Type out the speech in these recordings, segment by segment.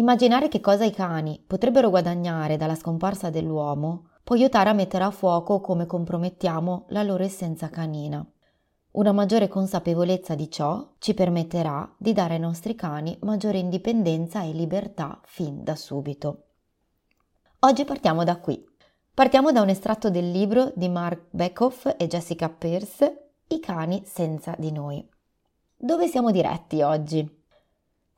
Immaginare che cosa i cani potrebbero guadagnare dalla scomparsa dell'uomo può aiutare a mettere a fuoco come compromettiamo la loro essenza canina. Una maggiore consapevolezza di ciò ci permetterà di dare ai nostri cani maggiore indipendenza e libertà fin da subito. Oggi partiamo da qui. Partiamo da un estratto del libro di Mark Beckhoff e Jessica Pierce, I cani senza di noi. Dove siamo diretti oggi?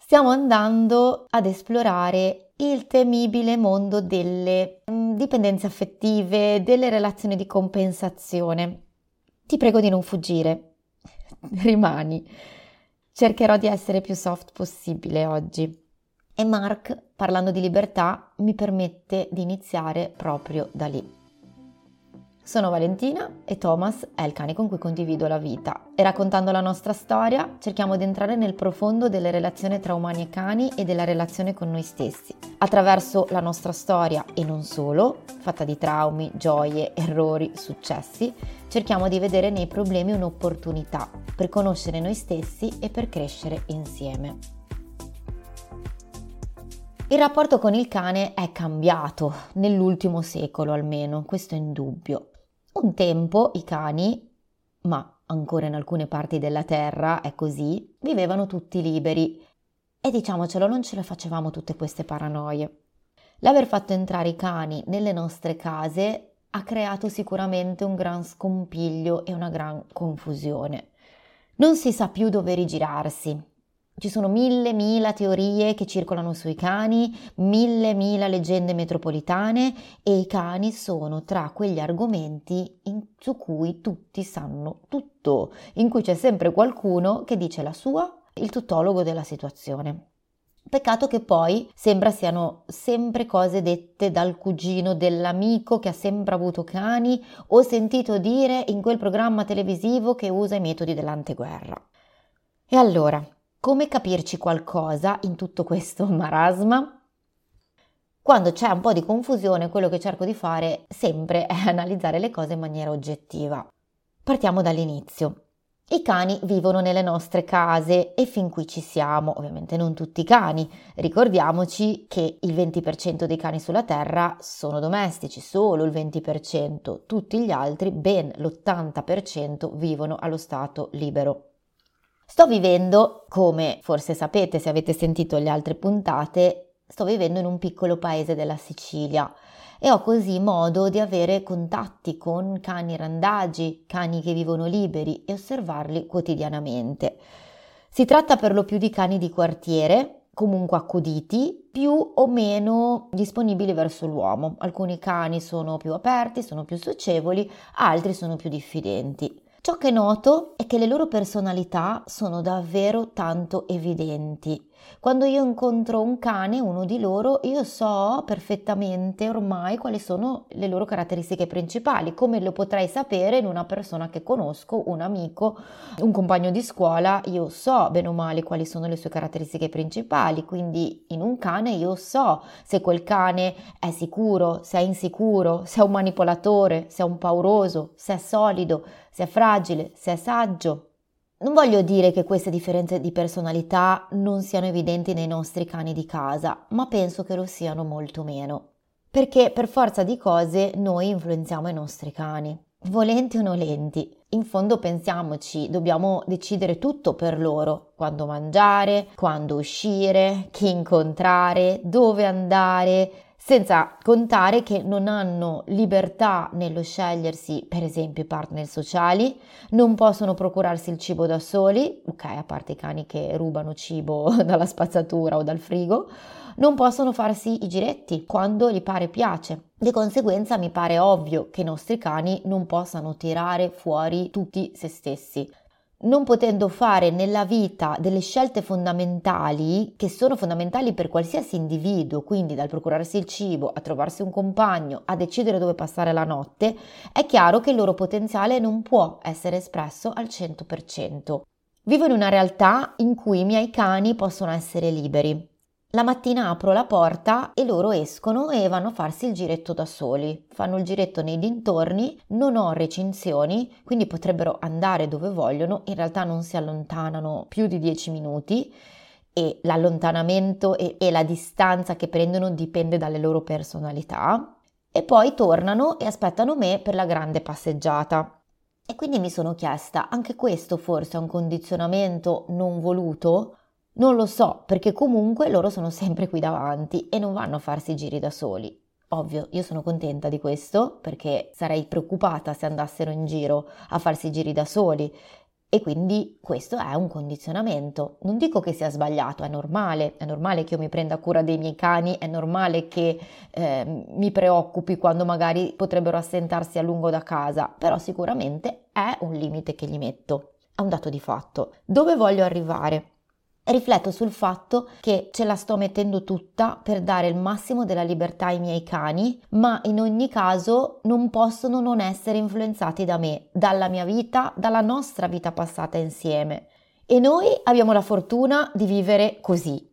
Stiamo andando ad esplorare il temibile mondo delle mm, dipendenze affettive, delle relazioni di compensazione. Ti prego di non fuggire, rimani. Cercherò di essere più soft possibile oggi. E Mark, parlando di libertà, mi permette di iniziare proprio da lì. Sono Valentina e Thomas è il cane con cui condivido la vita e raccontando la nostra storia cerchiamo di entrare nel profondo delle relazioni tra umani e cani e della relazione con noi stessi. Attraverso la nostra storia e non solo, fatta di traumi, gioie, errori, successi, cerchiamo di vedere nei problemi un'opportunità per conoscere noi stessi e per crescere insieme. Il rapporto con il cane è cambiato nell'ultimo secolo almeno, questo è indubbio. Un tempo i cani, ma ancora in alcune parti della terra è così, vivevano tutti liberi e diciamocelo non ce le facevamo tutte queste paranoie. L'aver fatto entrare i cani nelle nostre case ha creato sicuramente un gran scompiglio e una gran confusione. Non si sa più dove rigirarsi, ci sono mille, mila teorie che circolano sui cani, mille, mila leggende metropolitane e i cani sono tra quegli argomenti in, su cui tutti sanno tutto, in cui c'è sempre qualcuno che dice la sua, il tuttologo della situazione. Peccato che poi sembra siano sempre cose dette dal cugino dell'amico che ha sempre avuto cani o sentito dire in quel programma televisivo che usa i metodi dell'anteguerra. E allora, come capirci qualcosa in tutto questo marasma? Quando c'è un po' di confusione, quello che cerco di fare sempre è analizzare le cose in maniera oggettiva. Partiamo dall'inizio. I cani vivono nelle nostre case e fin qui ci siamo, ovviamente non tutti i cani. Ricordiamoci che il 20% dei cani sulla Terra sono domestici, solo il 20%, tutti gli altri, ben l'80%, vivono allo stato libero. Sto vivendo, come forse sapete se avete sentito le altre puntate, sto vivendo in un piccolo paese della Sicilia e ho così modo di avere contatti con cani randagi, cani che vivono liberi e osservarli quotidianamente. Si tratta per lo più di cani di quartiere, comunque accuditi, più o meno disponibili verso l'uomo. Alcuni cani sono più aperti, sono più socievoli, altri sono più diffidenti. Ciò che noto è che le loro personalità sono davvero tanto evidenti. Quando io incontro un cane, uno di loro, io so perfettamente ormai quali sono le loro caratteristiche principali, come lo potrei sapere in una persona che conosco, un amico, un compagno di scuola, io so bene o male quali sono le sue caratteristiche principali, quindi in un cane io so se quel cane è sicuro, se è insicuro, se è un manipolatore, se è un pauroso, se è solido, se è fragile, se è saggio. Non voglio dire che queste differenze di personalità non siano evidenti nei nostri cani di casa, ma penso che lo siano molto meno. Perché per forza di cose noi influenziamo i nostri cani, volenti o nolenti. In fondo pensiamoci, dobbiamo decidere tutto per loro, quando mangiare, quando uscire, chi incontrare, dove andare, senza contare che non hanno libertà nello scegliersi, per esempio, i partner sociali, non possono procurarsi il cibo da soli, ok, a parte i cani che rubano cibo dalla spazzatura o dal frigo, non possono farsi i giretti quando gli pare piace. Di conseguenza mi pare ovvio che i nostri cani non possano tirare fuori tutti se stessi non potendo fare nella vita delle scelte fondamentali che sono fondamentali per qualsiasi individuo, quindi dal procurarsi il cibo a trovarsi un compagno, a decidere dove passare la notte, è chiaro che il loro potenziale non può essere espresso al 100%. Vivo in una realtà in cui i miei cani possono essere liberi, la mattina apro la porta e loro escono e vanno a farsi il giretto da soli. Fanno il giretto nei dintorni, non ho recinzioni, quindi potrebbero andare dove vogliono, in realtà non si allontanano più di 10 minuti e l'allontanamento e, e la distanza che prendono dipende dalle loro personalità e poi tornano e aspettano me per la grande passeggiata. E quindi mi sono chiesta, anche questo forse è un condizionamento non voluto? Non lo so, perché comunque loro sono sempre qui davanti e non vanno a farsi giri da soli. Ovvio, io sono contenta di questo perché sarei preoccupata se andassero in giro a farsi giri da soli e quindi questo è un condizionamento. Non dico che sia sbagliato, è normale, è normale che io mi prenda cura dei miei cani, è normale che eh, mi preoccupi quando magari potrebbero assentarsi a lungo da casa, però sicuramente è un limite che gli metto. È un dato di fatto. Dove voglio arrivare? Rifletto sul fatto che ce la sto mettendo tutta per dare il massimo della libertà ai miei cani, ma in ogni caso non possono non essere influenzati da me, dalla mia vita, dalla nostra vita passata insieme. E noi abbiamo la fortuna di vivere così,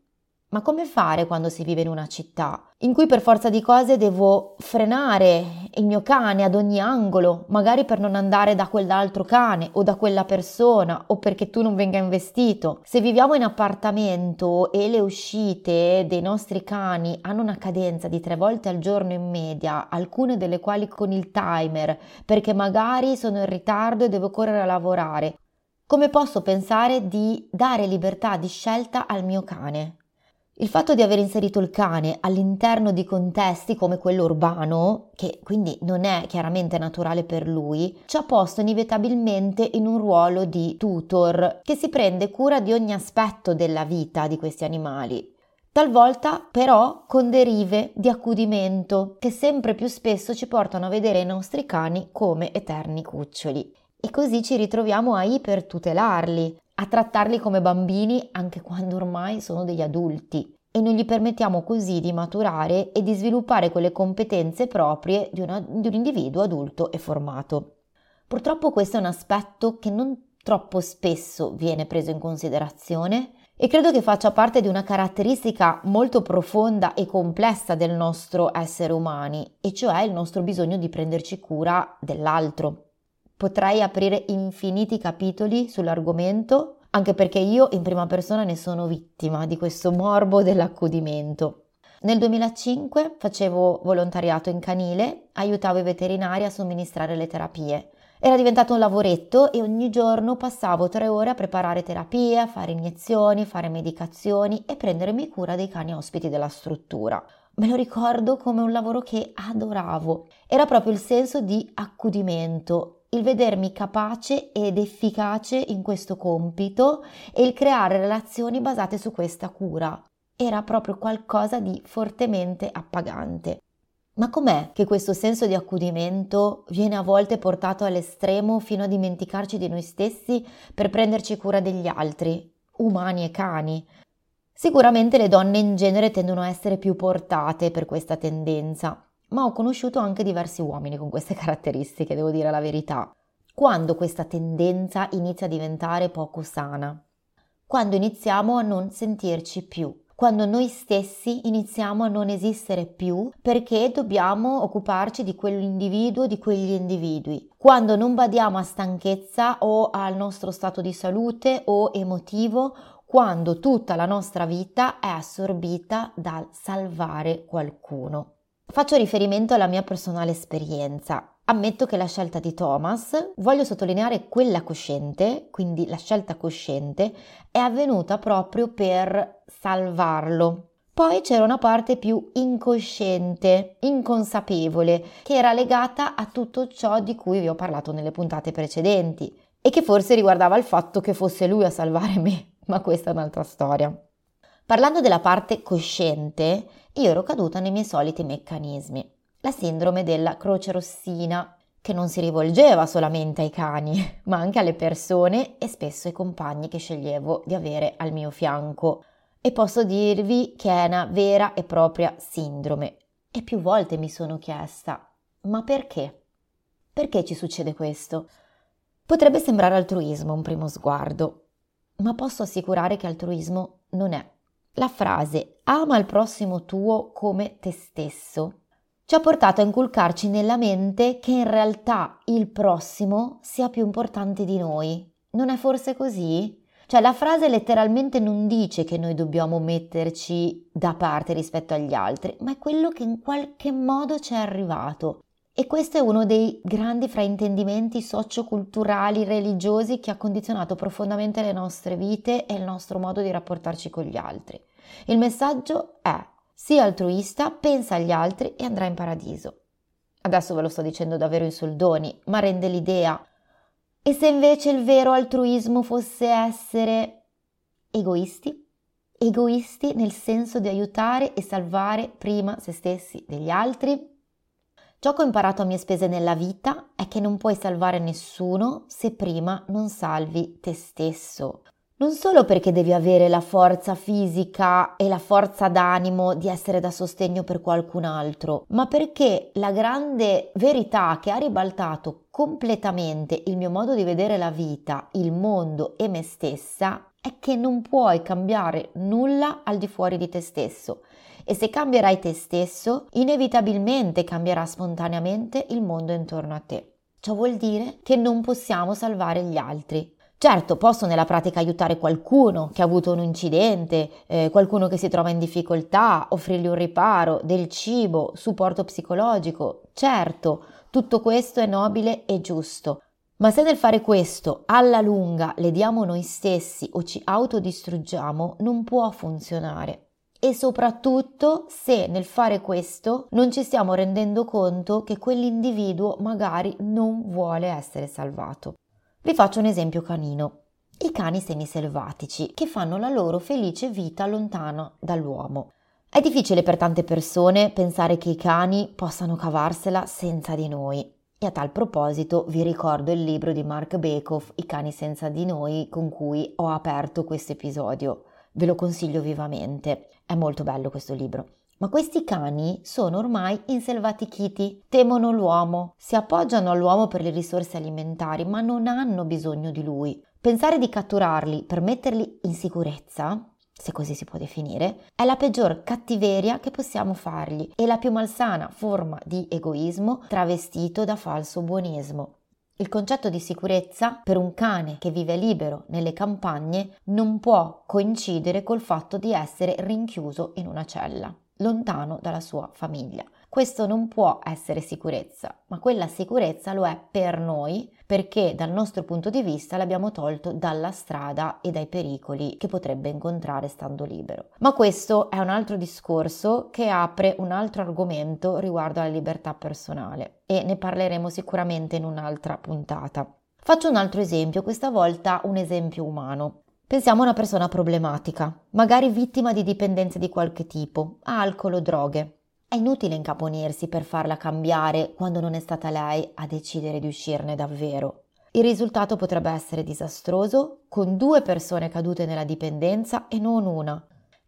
ma come fare quando si vive in una città in cui per forza di cose devo frenare il mio cane ad ogni angolo, magari per non andare da quell'altro cane o da quella persona o perché tu non venga investito? Se viviamo in appartamento e le uscite dei nostri cani hanno una cadenza di tre volte al giorno in media, alcune delle quali con il timer, perché magari sono in ritardo e devo correre a lavorare, come posso pensare di dare libertà di scelta al mio cane? Il fatto di aver inserito il cane all'interno di contesti come quello urbano, che quindi non è chiaramente naturale per lui, ci ha posto inevitabilmente in un ruolo di tutor che si prende cura di ogni aspetto della vita di questi animali. Talvolta però con derive di accudimento che sempre più spesso ci portano a vedere i nostri cani come eterni cuccioli. E così ci ritroviamo a ipertutelarli, a trattarli come bambini anche quando ormai sono degli adulti e non gli permettiamo così di maturare e di sviluppare quelle competenze proprie di, una, di un individuo adulto e formato. Purtroppo questo è un aspetto che non troppo spesso viene preso in considerazione e credo che faccia parte di una caratteristica molto profonda e complessa del nostro essere umani, e cioè il nostro bisogno di prenderci cura dell'altro. Potrei aprire infiniti capitoli sull'argomento, anche perché io in prima persona ne sono vittima di questo morbo dell'accudimento. Nel 2005 facevo volontariato in canile, aiutavo i veterinari a somministrare le terapie. Era diventato un lavoretto e ogni giorno passavo tre ore a preparare terapie, a fare iniezioni, fare medicazioni e prendermi cura dei cani ospiti della struttura. Me lo ricordo come un lavoro che adoravo. Era proprio il senso di accudimento, il vedermi capace ed efficace in questo compito e il creare relazioni basate su questa cura. Era proprio qualcosa di fortemente appagante. Ma com'è che questo senso di accudimento viene a volte portato all'estremo fino a dimenticarci di noi stessi per prenderci cura degli altri, umani e cani? Sicuramente le donne in genere tendono a essere più portate per questa tendenza, ma ho conosciuto anche diversi uomini con queste caratteristiche, devo dire la verità. Quando questa tendenza inizia a diventare poco sana? Quando iniziamo a non sentirci più, quando noi stessi iniziamo a non esistere più perché dobbiamo occuparci di quell'individuo, di quegli individui, quando non badiamo a stanchezza o al nostro stato di salute o emotivo, quando tutta la nostra vita è assorbita dal salvare qualcuno. Faccio riferimento alla mia personale esperienza. Ammetto che la scelta di Thomas, voglio sottolineare quella cosciente, quindi la scelta cosciente, è avvenuta proprio per salvarlo. Poi c'era una parte più incosciente, inconsapevole, che era legata a tutto ciò di cui vi ho parlato nelle puntate precedenti e che forse riguardava il fatto che fosse lui a salvare me, ma questa è un'altra storia. Parlando della parte cosciente, io ero caduta nei miei soliti meccanismi. La sindrome della croce rossina, che non si rivolgeva solamente ai cani, ma anche alle persone e spesso ai compagni che sceglievo di avere al mio fianco. E posso dirvi che è una vera e propria sindrome. E più volte mi sono chiesta, ma perché? Perché ci succede questo? Potrebbe sembrare altruismo un primo sguardo, ma posso assicurare che altruismo non è. La frase ama il prossimo tuo come te stesso ci ha portato a inculcarci nella mente che in realtà il prossimo sia più importante di noi. Non è forse così? Cioè la frase letteralmente non dice che noi dobbiamo metterci da parte rispetto agli altri, ma è quello che in qualche modo ci è arrivato. E questo è uno dei grandi fraintendimenti socioculturali, religiosi che ha condizionato profondamente le nostre vite e il nostro modo di rapportarci con gli altri. Il messaggio è sii altruista, pensa agli altri e andrai in paradiso. Adesso ve lo sto dicendo davvero in soldoni, ma rende l'idea. E se invece il vero altruismo fosse essere egoisti? Egoisti nel senso di aiutare e salvare prima se stessi degli altri? Ciò che ho imparato a mie spese nella vita è che non puoi salvare nessuno se prima non salvi te stesso non solo perché devi avere la forza fisica e la forza d'animo di essere da sostegno per qualcun altro, ma perché la grande verità che ha ribaltato completamente il mio modo di vedere la vita, il mondo e me stessa è che non puoi cambiare nulla al di fuori di te stesso. E se cambierai te stesso, inevitabilmente cambierà spontaneamente il mondo intorno a te. Ciò vuol dire che non possiamo salvare gli altri, Certo, posso nella pratica aiutare qualcuno che ha avuto un incidente, eh, qualcuno che si trova in difficoltà, offrirgli un riparo, del cibo, supporto psicologico. Certo, tutto questo è nobile e giusto. Ma se nel fare questo alla lunga le diamo noi stessi o ci autodistruggiamo, non può funzionare. E soprattutto se nel fare questo non ci stiamo rendendo conto che quell'individuo magari non vuole essere salvato. Vi faccio un esempio canino. I cani semiselvatici che fanno la loro felice vita lontano dall'uomo. È difficile per tante persone pensare che i cani possano cavarsela senza di noi. E a tal proposito vi ricordo il libro di Mark Bekoff, I cani senza di noi, con cui ho aperto questo episodio. Ve lo consiglio vivamente. È molto bello questo libro. Ma questi cani sono ormai inselvatichiti, temono l'uomo, si appoggiano all'uomo per le risorse alimentari, ma non hanno bisogno di lui. Pensare di catturarli per metterli in sicurezza, se così si può definire, è la peggior cattiveria che possiamo fargli e la più malsana forma di egoismo travestito da falso buonismo. Il concetto di sicurezza per un cane che vive libero nelle campagne non può coincidere col fatto di essere rinchiuso in una cella lontano dalla sua famiglia. Questo non può essere sicurezza, ma quella sicurezza lo è per noi perché dal nostro punto di vista l'abbiamo tolto dalla strada e dai pericoli che potrebbe incontrare stando libero. Ma questo è un altro discorso che apre un altro argomento riguardo alla libertà personale e ne parleremo sicuramente in un'altra puntata. Faccio un altro esempio, questa volta un esempio umano. Pensiamo a una persona problematica, magari vittima di dipendenze di qualche tipo, alcol o droghe. È inutile incaponirsi per farla cambiare quando non è stata lei a decidere di uscirne davvero. Il risultato potrebbe essere disastroso, con due persone cadute nella dipendenza e non una.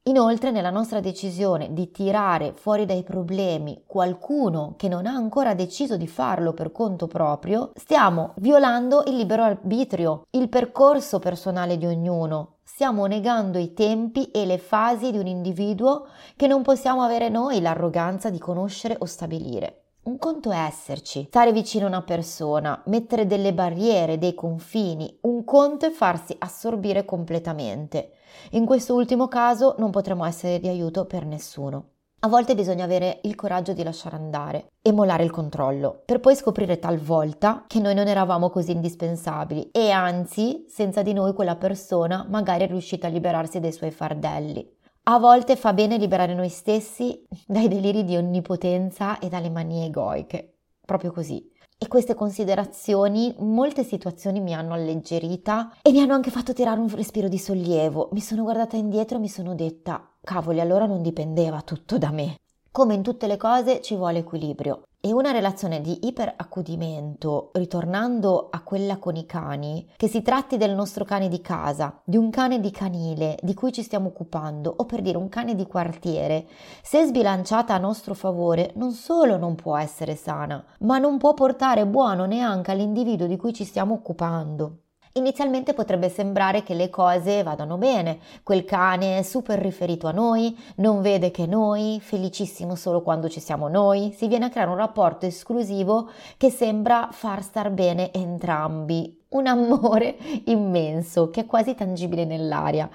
Inoltre, nella nostra decisione di tirare fuori dai problemi qualcuno che non ha ancora deciso di farlo per conto proprio, stiamo violando il libero arbitrio, il percorso personale di ognuno. Stiamo negando i tempi e le fasi di un individuo che non possiamo avere noi l'arroganza di conoscere o stabilire. Un conto è esserci, stare vicino a una persona, mettere delle barriere, dei confini, un conto è farsi assorbire completamente. In questo ultimo caso non potremo essere di aiuto per nessuno. A volte bisogna avere il coraggio di lasciare andare e mollare il controllo, per poi scoprire talvolta che noi non eravamo così indispensabili e anzi, senza di noi quella persona magari è riuscita a liberarsi dai suoi fardelli. A volte fa bene liberare noi stessi dai deliri di onnipotenza e dalle manie egoiche, proprio così. E queste considerazioni, molte situazioni mi hanno alleggerita e mi hanno anche fatto tirare un respiro di sollievo. Mi sono guardata indietro e mi sono detta, cavoli, allora non dipendeva tutto da me. Come in tutte le cose ci vuole equilibrio. E una relazione di iperaccudimento, ritornando a quella con i cani, che si tratti del nostro cane di casa, di un cane di canile di cui ci stiamo occupando, o per dire un cane di quartiere, se sbilanciata a nostro favore, non solo non può essere sana, ma non può portare buono neanche all'individuo di cui ci stiamo occupando. Inizialmente potrebbe sembrare che le cose vadano bene, quel cane è super riferito a noi, non vede che noi, felicissimo solo quando ci siamo noi, si viene a creare un rapporto esclusivo che sembra far star bene entrambi, un amore immenso che è quasi tangibile nell'aria.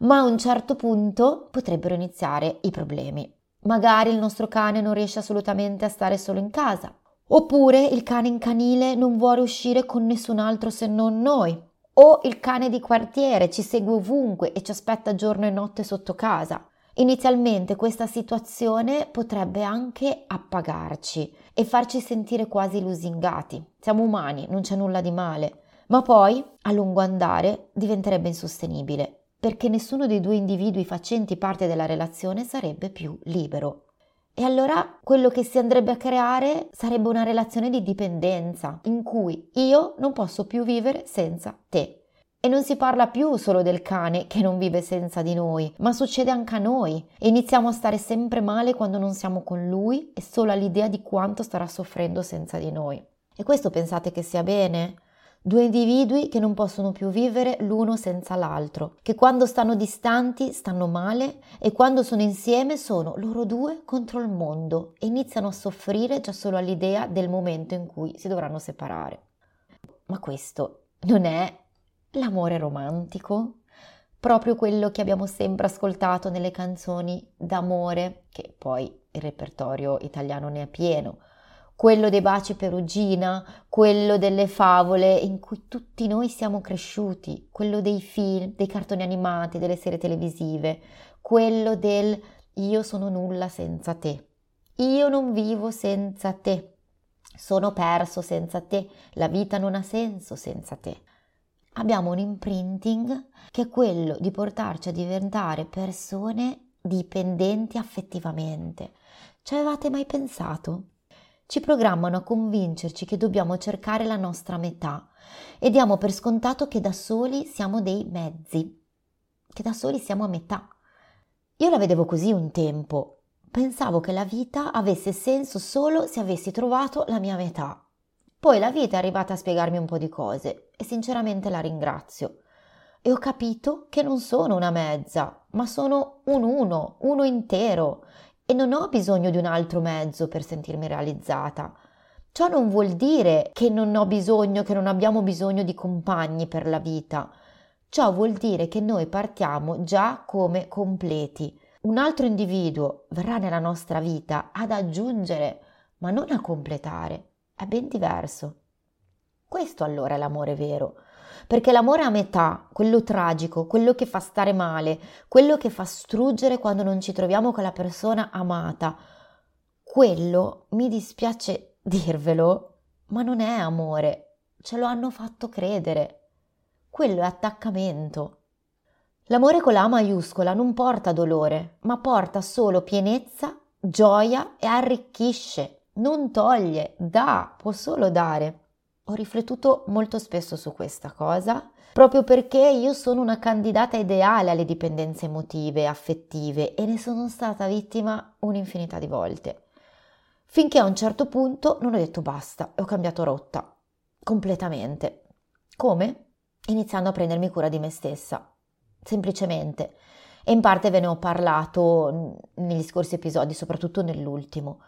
Ma a un certo punto potrebbero iniziare i problemi. Magari il nostro cane non riesce assolutamente a stare solo in casa, Oppure il cane in canile non vuole uscire con nessun altro se non noi. O il cane di quartiere ci segue ovunque e ci aspetta giorno e notte sotto casa. Inizialmente questa situazione potrebbe anche appagarci e farci sentire quasi lusingati. Siamo umani, non c'è nulla di male. Ma poi, a lungo andare, diventerebbe insostenibile, perché nessuno dei due individui facenti parte della relazione sarebbe più libero. E allora quello che si andrebbe a creare sarebbe una relazione di dipendenza, in cui io non posso più vivere senza te. E non si parla più solo del cane che non vive senza di noi, ma succede anche a noi. E iniziamo a stare sempre male quando non siamo con lui e solo all'idea di quanto starà soffrendo senza di noi. E questo pensate che sia bene? Due individui che non possono più vivere l'uno senza l'altro, che quando stanno distanti stanno male e quando sono insieme sono loro due contro il mondo e iniziano a soffrire già solo all'idea del momento in cui si dovranno separare. Ma questo non è l'amore romantico? Proprio quello che abbiamo sempre ascoltato nelle canzoni d'amore, che poi il repertorio italiano ne è pieno quello dei baci perugina, quello delle favole in cui tutti noi siamo cresciuti, quello dei film, dei cartoni animati, delle serie televisive, quello del io sono nulla senza te, io non vivo senza te, sono perso senza te, la vita non ha senso senza te. Abbiamo un imprinting che è quello di portarci a diventare persone dipendenti affettivamente. Ci avevate mai pensato? Ci programmano a convincerci che dobbiamo cercare la nostra metà e diamo per scontato che da soli siamo dei mezzi, che da soli siamo a metà. Io la vedevo così un tempo. Pensavo che la vita avesse senso solo se avessi trovato la mia metà. Poi la vita è arrivata a spiegarmi un po' di cose e sinceramente la ringrazio. E ho capito che non sono una mezza, ma sono un uno, uno intero e non ho bisogno di un altro mezzo per sentirmi realizzata. Ciò non vuol dire che non ho bisogno, che non abbiamo bisogno di compagni per la vita. Ciò vuol dire che noi partiamo già come completi. Un altro individuo verrà nella nostra vita ad aggiungere, ma non a completare. È ben diverso. Questo allora è l'amore vero perché l'amore a metà, quello tragico, quello che fa stare male, quello che fa struggere quando non ci troviamo con la persona amata, quello, mi dispiace dirvelo, ma non è amore, ce lo hanno fatto credere. Quello è attaccamento. L'amore con la A maiuscola non porta dolore, ma porta solo pienezza, gioia e arricchisce, non toglie, dà, può solo dare. Ho riflettuto molto spesso su questa cosa, proprio perché io sono una candidata ideale alle dipendenze emotive, affettive e ne sono stata vittima un'infinità di volte. Finché a un certo punto non ho detto basta e ho cambiato rotta, completamente. Come? Iniziando a prendermi cura di me stessa, semplicemente. E in parte ve ne ho parlato negli scorsi episodi, soprattutto nell'ultimo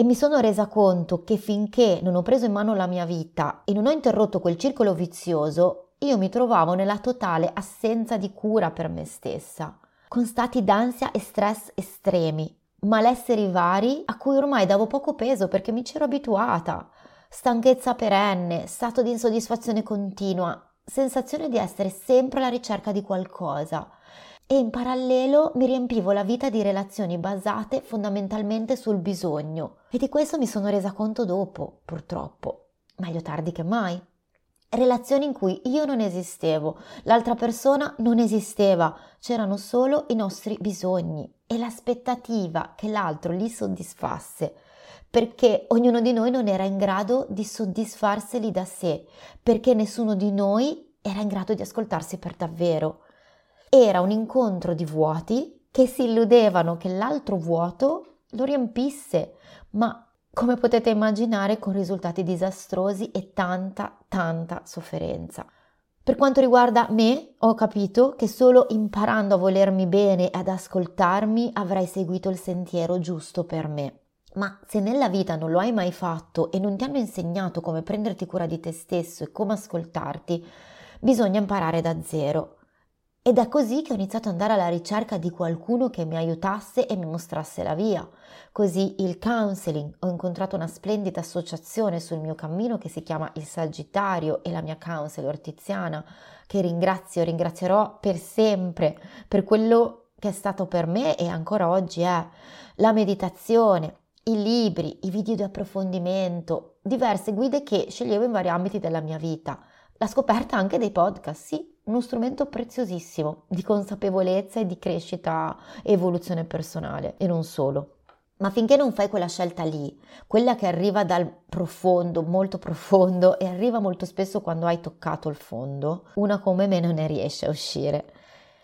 e mi sono resa conto che finché non ho preso in mano la mia vita e non ho interrotto quel circolo vizioso, io mi trovavo nella totale assenza di cura per me stessa, con stati d'ansia e stress estremi, malesseri vari a cui ormai davo poco peso perché mi c'ero abituata, stanchezza perenne, stato di insoddisfazione continua, sensazione di essere sempre alla ricerca di qualcosa e in parallelo mi riempivo la vita di relazioni basate fondamentalmente sul bisogno e di questo mi sono resa conto dopo, purtroppo. Meglio tardi che mai. Relazioni in cui io non esistevo, l'altra persona non esisteva, c'erano solo i nostri bisogni e l'aspettativa che l'altro li soddisfasse, perché ognuno di noi non era in grado di soddisfarseli da sé, perché nessuno di noi era in grado di ascoltarsi per davvero. Era un incontro di vuoti che si illudevano che l'altro vuoto lo riempisse, ma come potete immaginare con risultati disastrosi e tanta, tanta sofferenza. Per quanto riguarda me, ho capito che solo imparando a volermi bene e ad ascoltarmi avrei seguito il sentiero giusto per me. Ma se nella vita non lo hai mai fatto e non ti hanno insegnato come prenderti cura di te stesso e come ascoltarti, bisogna imparare da zero. Ed è così che ho iniziato ad andare alla ricerca di qualcuno che mi aiutasse e mi mostrasse la via. Così il counseling, ho incontrato una splendida associazione sul mio cammino che si chiama Il Sagittario e la mia counselor Tiziana, che ringrazio, e ringrazierò per sempre per quello che è stato per me e ancora oggi è la meditazione, i libri, i video di approfondimento, diverse guide che sceglievo in vari ambiti della mia vita. La scoperta anche dei podcast, sì, uno strumento preziosissimo di consapevolezza e di crescita e evoluzione personale e non solo. Ma finché non fai quella scelta lì, quella che arriva dal profondo, molto profondo e arriva molto spesso quando hai toccato il fondo, una come me non ne riesce a uscire.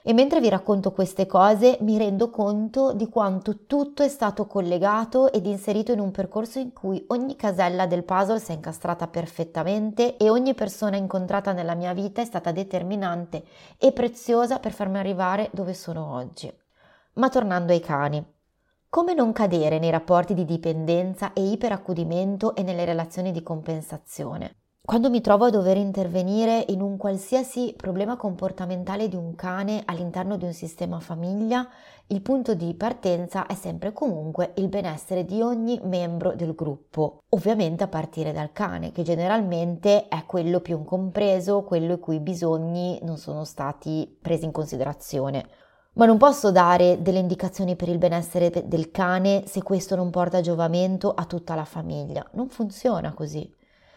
E mentre vi racconto queste cose mi rendo conto di quanto tutto è stato collegato ed inserito in un percorso in cui ogni casella del puzzle si è incastrata perfettamente e ogni persona incontrata nella mia vita è stata determinante e preziosa per farmi arrivare dove sono oggi. Ma tornando ai cani. Come non cadere nei rapporti di dipendenza e iperaccudimento e nelle relazioni di compensazione? Quando mi trovo a dover intervenire in un qualsiasi problema comportamentale di un cane all'interno di un sistema famiglia, il punto di partenza è sempre comunque il benessere di ogni membro del gruppo, ovviamente a partire dal cane, che generalmente è quello più incompreso, quello i cui bisogni non sono stati presi in considerazione. Ma non posso dare delle indicazioni per il benessere del cane se questo non porta giovamento a tutta la famiglia. Non funziona così.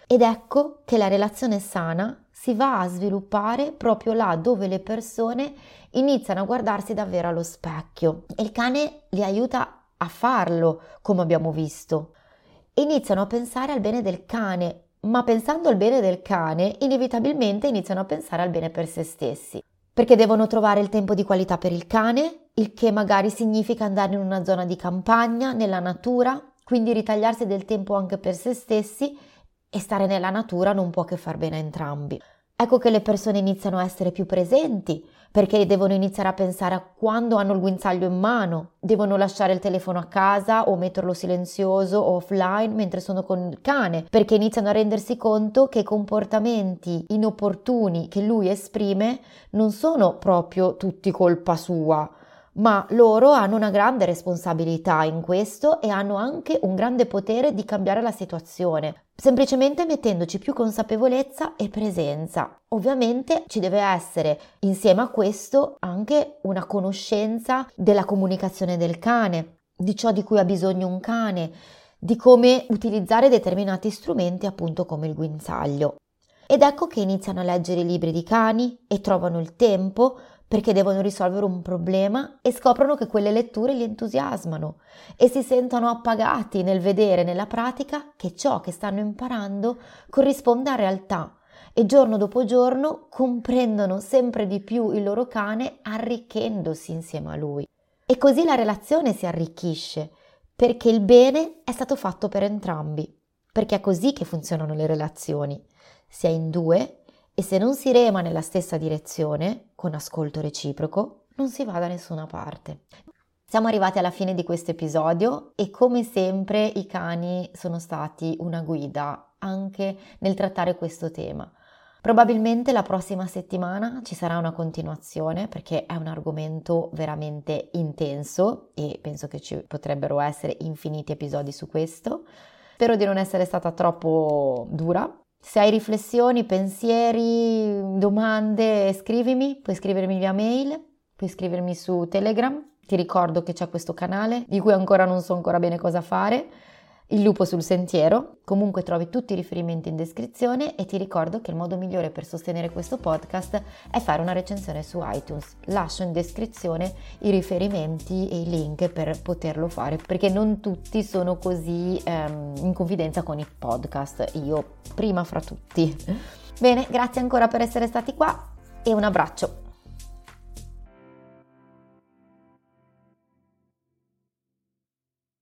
Ed ecco che la relazione sana si va a sviluppare proprio là dove le persone iniziano a guardarsi davvero allo specchio e il cane li aiuta a farlo, come abbiamo visto. Iniziano a pensare al bene del cane, ma pensando al bene del cane, inevitabilmente iniziano a pensare al bene per se stessi. Perché devono trovare il tempo di qualità per il cane, il che magari significa andare in una zona di campagna, nella natura, quindi ritagliarsi del tempo anche per se stessi e stare nella natura non può che far bene a entrambi. Ecco che le persone iniziano a essere più presenti, perché devono iniziare a pensare a quando hanno il guinzaglio in mano, devono lasciare il telefono a casa o metterlo silenzioso o offline mentre sono con il cane, perché iniziano a rendersi conto che i comportamenti inopportuni che lui esprime non sono proprio tutti colpa sua, ma loro hanno una grande responsabilità in questo e hanno anche un grande potere di cambiare la situazione, semplicemente mettendoci più consapevolezza e presenza. Ovviamente ci deve essere insieme a questo anche una conoscenza della comunicazione del cane, di ciò di cui ha bisogno un cane, di come utilizzare determinati strumenti appunto come il guinzaglio. Ed ecco che iniziano a leggere i libri di cani e trovano il tempo perché devono risolvere un problema e scoprono che quelle letture li entusiasmano e si sentono appagati nel vedere nella pratica che ciò che stanno imparando corrisponde a realtà e giorno dopo giorno comprendono sempre di più il loro cane arricchendosi insieme a lui. E così la relazione si arricchisce perché il bene è stato fatto per entrambi, perché è così che funzionano le relazioni. Si è in due e se non si rema nella stessa direzione, con ascolto reciproco, non si va da nessuna parte. Siamo arrivati alla fine di questo episodio e come sempre i cani sono stati una guida anche nel trattare questo tema. Probabilmente la prossima settimana ci sarà una continuazione perché è un argomento veramente intenso e penso che ci potrebbero essere infiniti episodi su questo. Spero di non essere stata troppo dura, se hai riflessioni, pensieri, domande, scrivimi, puoi scrivermi via mail, puoi scrivermi su Telegram. Ti ricordo che c'è questo canale di cui ancora non so ancora bene cosa fare il lupo sul sentiero. Comunque trovi tutti i riferimenti in descrizione e ti ricordo che il modo migliore per sostenere questo podcast è fare una recensione su iTunes. Lascio in descrizione i riferimenti e i link per poterlo fare perché non tutti sono così ehm, in confidenza con i podcast. Io prima fra tutti. Bene, grazie ancora per essere stati qua e un abbraccio.